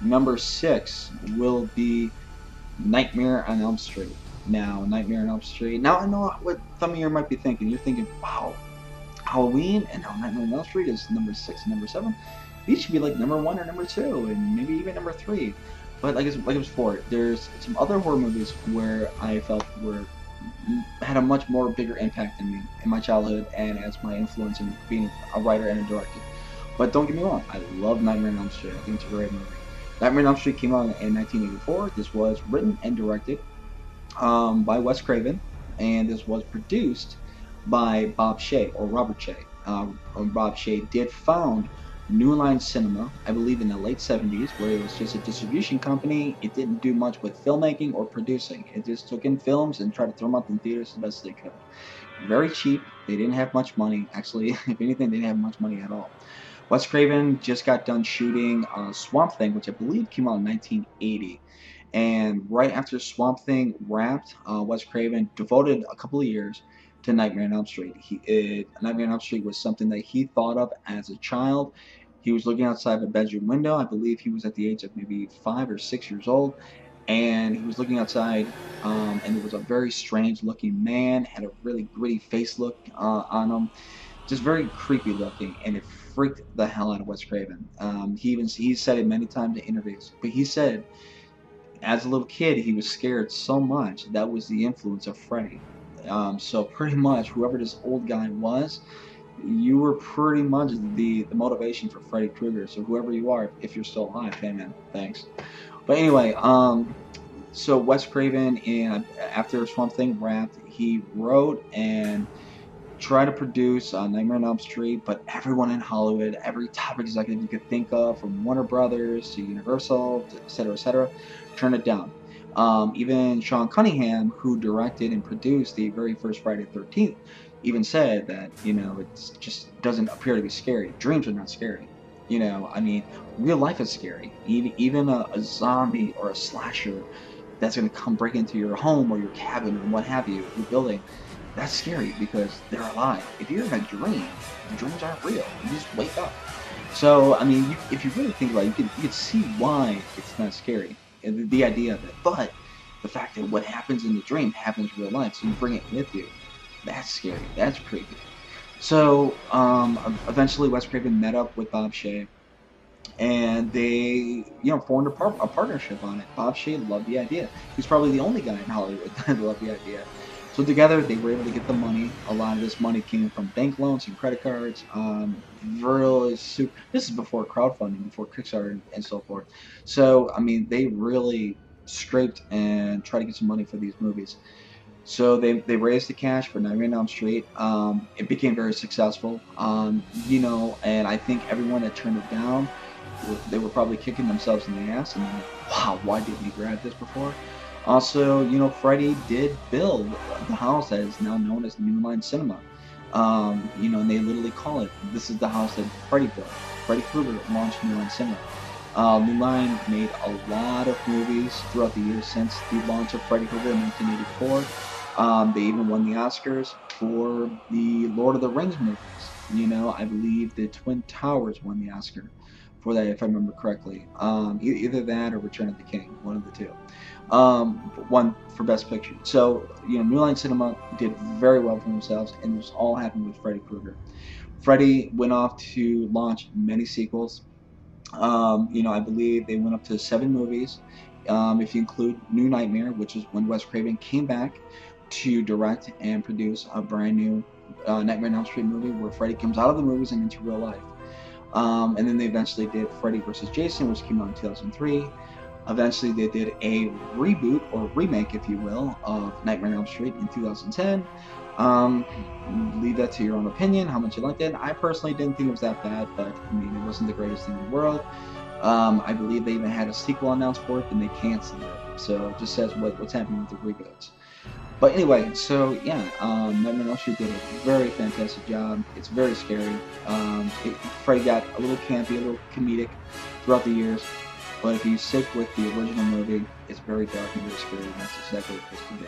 number six will be Nightmare on Elm Street. Now, Nightmare on Elm Street. Now, I know what some of you might be thinking. You're thinking, wow, Halloween and now Nightmare on Elm Street is number six and number seven. These should be like number one or number two, and maybe even number three. But like, like it was before, there's some other horror movies where I felt were had a much more bigger impact on me in my childhood and as my influence in being a writer and a director. But don't get me wrong, I love Nightmare on Elm Street. I think it's a great movie. Nightmare on Elm Street came out in 1984. This was written and directed um, by Wes Craven, and this was produced by Bob Shaye or Robert Shaye. Uh, Bob Shaye did found New Line Cinema, I believe in the late 70s, where it was just a distribution company. It didn't do much with filmmaking or producing. It just took in films and tried to throw them out in theaters the best they could. Very cheap. They didn't have much money. Actually, if anything, they didn't have much money at all. Wes Craven just got done shooting uh, Swamp Thing, which I believe came out in 1980. And right after Swamp Thing wrapped, uh, Wes Craven devoted a couple of years to Nightmare on Elm Street. He, it, Nightmare on Elm Street was something that he thought of as a child. He was looking outside of a bedroom window. I believe he was at the age of maybe five or six years old. And he was looking outside, um, and there was a very strange looking man, had a really gritty face look uh, on him. Just very creepy looking, and it freaked the hell out of Wes Craven. Um, he even he said it many times in interviews, but he said as a little kid he was scared so much that was the influence of Freddy. Um, so pretty much whoever this old guy was, you were pretty much the, the motivation for Freddy Krueger. So whoever you are, if you're still alive, hey man, thanks. But anyway, um, so Wes Craven, and after Swamp Thing wrapped, he wrote and try to produce uh, Nightmare on Elm Street, but everyone in Hollywood, every top executive you could think of, from Warner Brothers to Universal, et cetera, et cetera, turned it down. Um, even Sean Cunningham, who directed and produced the very first Friday the 13th, even said that, you know, it just doesn't appear to be scary. Dreams are not scary. You know, I mean, real life is scary. Even, even a, a zombie or a slasher that's going to come break into your home or your cabin or what have you, your building, that's scary because they're alive. If you're in a dream, dreams aren't real. You just wake up. So, I mean, you, if you really think about it, you can, you can see why it's not scary. The, the idea of it. But the fact that what happens in the dream happens in real life, so you bring it with you. That's scary. That's creepy. So, um, eventually, Wes Craven met up with Bob Shaye, and they, you know, formed a, par- a partnership on it. Bob Shaye loved the idea. He's probably the only guy in Hollywood that loved the idea. So together, they were able to get the money. A lot of this money came from bank loans and credit cards. Um, is super. This is before crowdfunding, before Kickstarter and, and so forth. So I mean, they really scraped and tried to get some money for these movies. So they, they raised the cash for Nightmare on Elm Street. Um, it became very successful. Um, you know, and I think everyone that turned it down, they were probably kicking themselves in the ass and like, wow, why didn't we grab this before? Also, you know, Freddy did build the house that is now known as New Line Cinema. Um, you know, and they literally call it, this is the house that Freddy built. Freddy Krueger launched New Line Cinema. Uh, New Line made a lot of movies throughout the years since the launch of Freddy Krueger in 1984. Um, they even won the Oscars for the Lord of the Rings movies. You know, I believe the Twin Towers won the Oscar for that, if I remember correctly. Um, either that or Return of the King, one of the two um, one for Best Picture. So, you know, New Line Cinema did very well for themselves, and this all happened with Freddy Krueger. Freddy went off to launch many sequels. Um, you know, I believe they went up to seven movies. Um, if you include New Nightmare, which is when Wes Craven came back to direct and produce a brand new uh, Nightmare on Elm Street movie where Freddy comes out of the movies and into real life. Um, and then they eventually did Freddy vs. Jason, which came out in 2003. Eventually, they did a reboot or remake, if you will, of Nightmare on Elm Street in 2010. Um, leave that to your own opinion, how much you liked it. I personally didn't think it was that bad, but I mean, it wasn't the greatest thing in the world. Um, I believe they even had a sequel announced for it, and they canceled it. So it just says what, what's happening with the reboots. But anyway, so yeah, um, Nightmare on did a very fantastic job. It's very scary. Um, it, Freddy got a little campy, a little comedic throughout the years. But if you stick with the original movie, it's very dark and very scary, and that's exactly what this can be.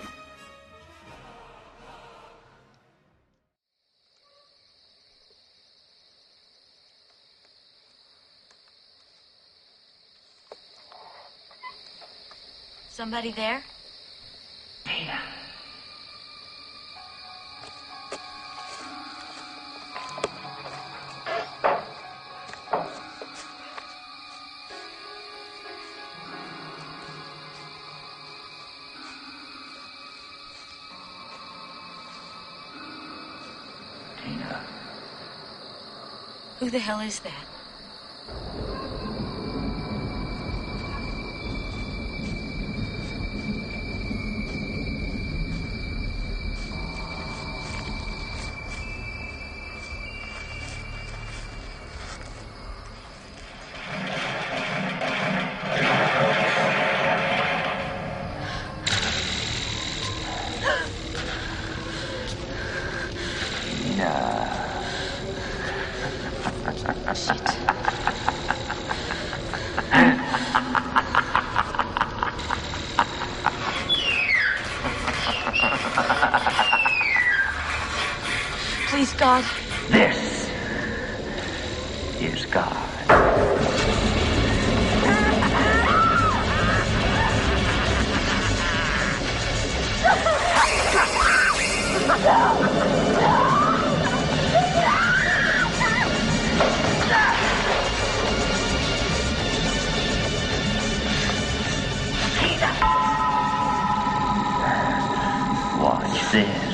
Somebody there? Who the hell is that? God. This is God. Watch this.